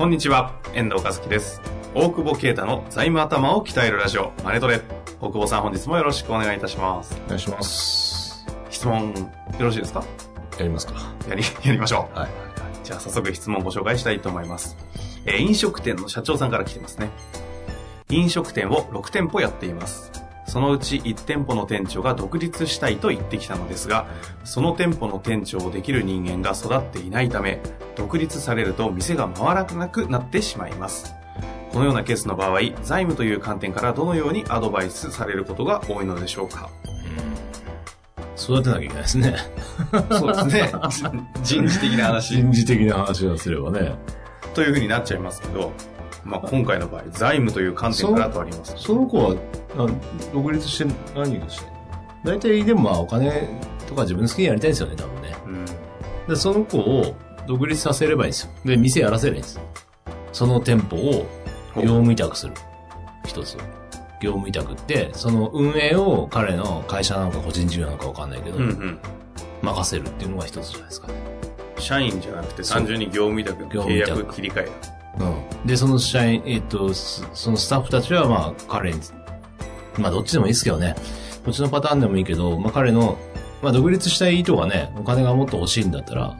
こんにちは、遠藤和樹です。大久保啓太の財務頭を鍛えるラジオ、マネトレ。大久保さん本日もよろしくお願いいたします。お願いします。質問、よろしいですか？やりますか。やり、やりましょう。はい。じゃあ早速質問をご紹介したいと思います。えー飲食店の社長さんから来てますね。飲食店を6店舗やっています。そのうち1店舗の店長が独立したいと言ってきたのですが、その店舗の店長をできる人間が育っていないため、独立されると店が回らなくなってしまいます。このようなケースの場合、財務という観点からどのようにアドバイスされることが多いのでしょうか？育てなきゃいけないですね。そうですね。人事的な話。人事的な話をすればね。というふうになっちゃいますけど、まあ、今回の場合、財務という観点からとあります。その子は、あ独立して何がしたい？の大体でもまあお金とか自分の好きにやりたいんですよね、多分ね。うん。で、その子を独立させればいいんですよ。で、店やらせればいいんですよ。その店舗を業務委託する。一つ。業務委託って、その運営を彼の会社なのか個人事業なのかわかんないけど、うんうん。任せるっていうのが一つじゃないですかね。社員じゃなくて単純に業務委託の契約切り替えうん。で、その社員、えっと、すそのスタッフたちは、まあ、彼に、まあ、どっちでもいいですけどね。こっちのパターンでもいいけど、まあ、彼の、まあ、独立したい意図がね、お金がもっと欲しいんだったら、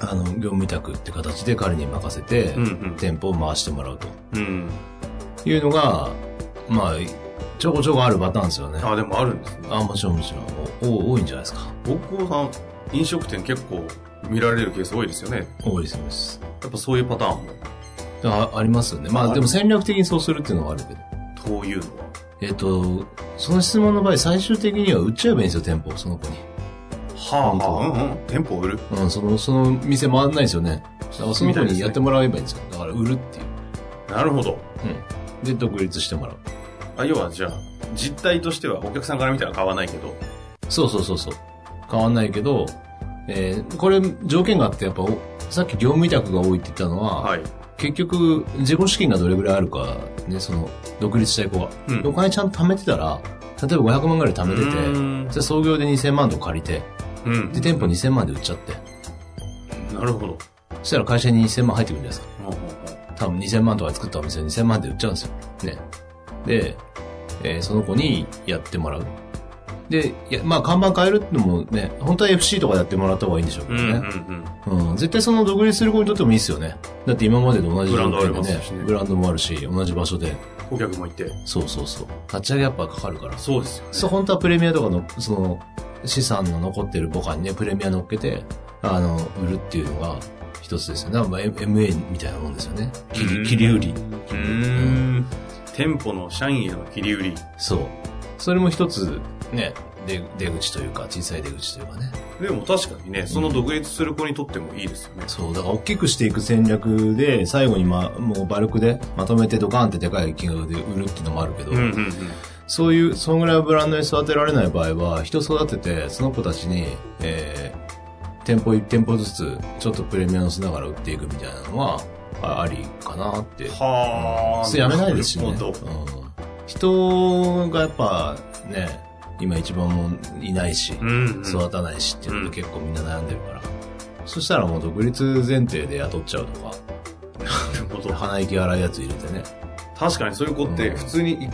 あの、業務委託って形で彼に任せて、うんうん店舗を回してもらうとうん。いうのが、まあ、ちょこちょこあるパターンですよね。あ、でもあるんですね。あ、もちろんもちろん。お多いんじゃないですか。大久保さん、飲食店結構見られるケース多いですよね。多いです、多いです。やっぱそういうパターンも。あありますよね。まあ、でも戦略的にそうするっていうのはあるけど。というのは？えっと、その質問の場合、最終的には売っちゃえばいいんですよ、店舗、その子に。はあ、はあ、うんうん。店舗を売る？うん、その、その店回んないですよね。だからその子にやってもらえばいいんですよ。だから売るっていう。なるほど。うん。で、独立してもらう。あ、要はじゃあ、実態としてはお客さんから見たら買わないけど。そうそうそうそう。変わんないけど、えー、これ条件があって、やっぱ、おさっき業務委託が多いって言ったのは、はい。結局、自己資金がどれぐらいあるか、ね、その、独立したい子が。うんお金ちゃんと貯めてたら、例えば500万ぐらい貯めてうーんて、じゃあ創業で2000万とか借りて、うん。で、店舗2000万で売っちゃって、なるほど。そしたら会社に2000万入ってくるんじゃないですか。多分2000万とかで作ったお店2000万で売っちゃうんですよ。ね。で、えーその子にやってもらう。で、いやまあ看板変えるのもね、本当は FC とかやってもらった方がいいんでしょうけうんどね。うんうん。うん、絶対その独立する子にとってもいいですよね。だって今までと同じブランドありますしねブランドもあるし、同じ場所で。顧客もいて。そうそうそう。立ち上げやっぱかかるから。そうですよね。そう、本当はプレミアとかの、その、資産の残ってる母価にね、プレミア乗っけて、あの、売るっていうのが一つですよね。まあ、MA みたいなもんですよね。切り、切り売り。うーん。店舗の社員への切り売り。そう。それも一つ、ね、出出口というか、小さい出口というかね。でも確かにね、その独立する子にとってもいいですよね。そう、だから大きくしていく戦略で、最後にまあ、もうバルクでまとめてドカーンってでかい金額で売るっていうのもあるけど、うんうんうん。そういう、そのぐらいのブランドに育てられない場合は、人育てて、その子たちに、えー、店舗1店舗ずつ、ちょっとプレミア乗せながら売っていくみたいなのは、あありかなって。はあ。それやめないですしね。うん人がやっぱね、今一番もいないし、うん、うん。育たないしっていうので結構みんな悩んでるから。そしたらもう独立前提で雇っちゃうとか、なるほど。鼻息荒いやつ入れてね。確かにそういう子ってうん普通にい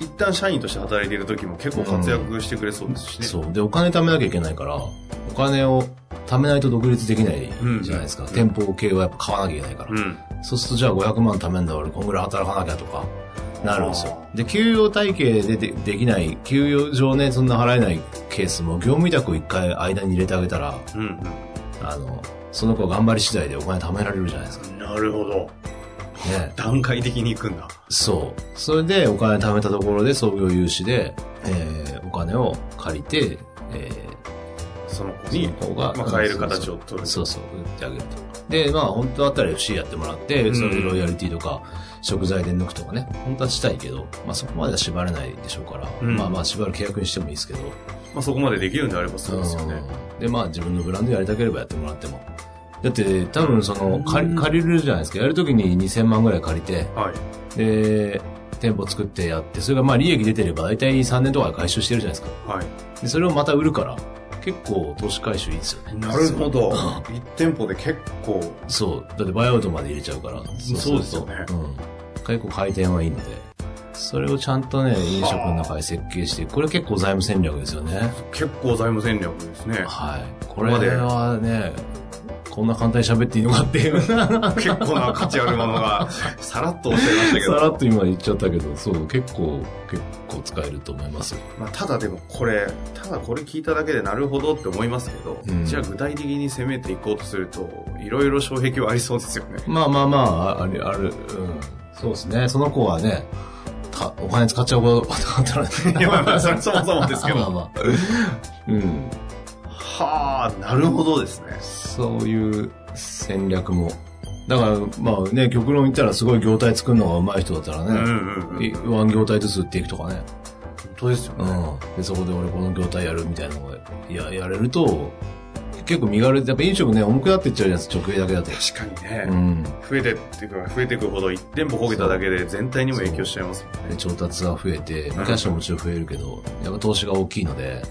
一旦社員として働いている時も結構活躍してくれそうですしね。そう。で、お金貯めなきゃいけないから、お金を貯めないと独立できないじゃないですか。うん店舗系はやっぱ買わなきゃいけないから。うん。そうするとじゃあ500万貯めんだ俺こんぐらい働かなきゃとか、なるんですよ。で、給与体系ででできない、給与上ね、そんな払えないケースも、業務委託を一回間に入れてあげたら、うんあの、その子頑張り次第でお金貯められるじゃないですか。うん。なるほど。ね。段階的に行くんだ。そう。それでお金貯めたところで創業融資で、えーお金を借りて、えその子ー、に、その方が、まあ、買える形を取る。そうそう、売ってあげると。で、まあ、本当だったら FC やってもらって、んそれでロイヤリティとか、食材で抜くとかね、本当はしたいけど、まあそこまでは縛れないでしょうから、うんまあまあ縛る契約にしてもいいですけど、まあ、そこまでできるんであればそうですよね。うんで、まあ自分のブランドやりたければやってもらっても。だって、多分その、借り借りるじゃないですか。やるときに2000万ぐらい借りて、はい。で、店舗作ってやって、それがまあ利益出てれば大体3年とかで回収してるじゃないですか。はい。で、それをまた売るから、結構投資回収いいですよね。なるほど。一店舗で結構、そう。だってバイアウトまで入れちゃうから。そうですよねうん。結構回転はいいので。それをちゃんとね、飲食の中で設計して、これ結構財務戦略ですよね。結構財務戦略ですね。はい。これはね、こんな簡単に喋っていいのかっていう。さ結構な価値あるものが、さらっとおっしゃいましたけど。らっと今言っちゃったけど、そう、結構、結構使えると思いますよ。まあ、ただでもこれ、ただこれ聞いただけでなるほどって思いますけど、うんじゃあ具体的に攻めていこうとすると、いろいろ障壁はありそうですよね。まあまあまあ、ある、ある、うん。そうですね。その子はね、かお金使っちゃうことだったらね。いや、まあまあ、それそもそもですけど。まあまあ。うん。はあ、なるほどですね。そういう戦略も。だから、まあね、極論言ったらすごい業態作るのが上手い人だったらね、うんうんうん。いワン業態ずつ売っていくとかね。本当ですよね。うん。で、そこで俺この業態やるみたいなのをややれると、結構身軽で、やっぱ飲食ね、重くなってっちゃうじゃないですか、直営だけだと。確かにね、うん。増えてっていうか、増えていくほど一店舗こげただけで全体にも影響しちゃいますもんね。で、調達が増えて、キャッシュももちろん増えるけど、やっぱ投資が大きいので、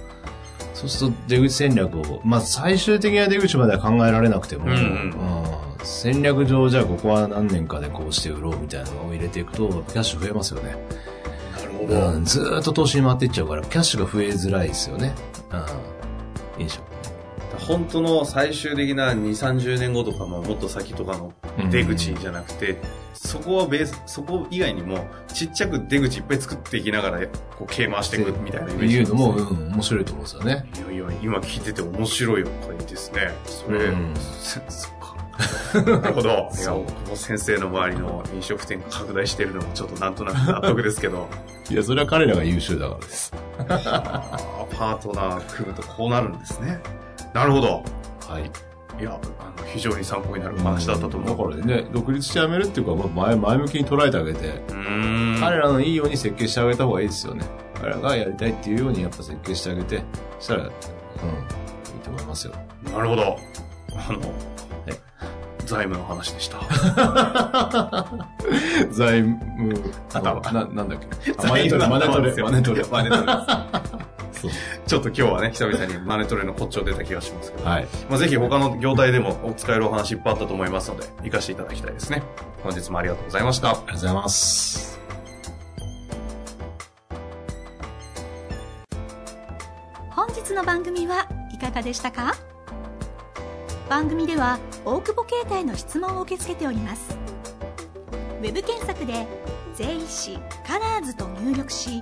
そうすると出口戦略を、まあ最終的な出口までは考えられなくても、うんうんうん戦略上じゃあここは何年かでこうして売ろうみたいなのを入れていくと、キャッシュ増えますよね。なるほうん、ずーっと投資に回っていっちゃうから、キャッシュが増えづらいですよね。うん。飲食。本当の最終的な2、30年後とかのもっと先とかの出口じゃなくて、そこはベース、そこ以外にもちっちゃく出口いっぱい作っていきながら、こう、桂回していくみたいなイメージいうのも、でうん、面白いと思うんですよね。いやいや、今聞いてて面白い回ですね。それ、うんそそっか。なるほど。いや、この先生の周りの飲食店拡大してるのもちょっとなんとなく納得ですけど、いや、それは彼らが優秀だからです。パートナー組むとこうなるんですね。なるほど。はい。いや、あの、非常に参考になるお話だったと思う。だからね、独立して辞めるっていうか、まあ前前向きに捉えてあげて。彼らのいいように設計してあげた方がいいですよね。彼らがやりたいっていうようにやっぱ設計してあげて、そしたら、うん、いいと思いますよ。なるほど。あの、え財務の話でした。財務、頭な、なんだっけ？マネトレ、マネトレ。マネトレですそう。ちょっと今日はね、久々にマネトレの骨頂出た気がしますけど。はい。まあ、ぜひ他の業態でもお使えるお話いっぱいあったと思いますので、活かしていただきたいですね。本日もありがとうございました。ありがとうございます。本日の番組はいかがでしたか？番組では大久保携帯の質問を受け付けておりますウェブ検索で「税理士カラーズと入力し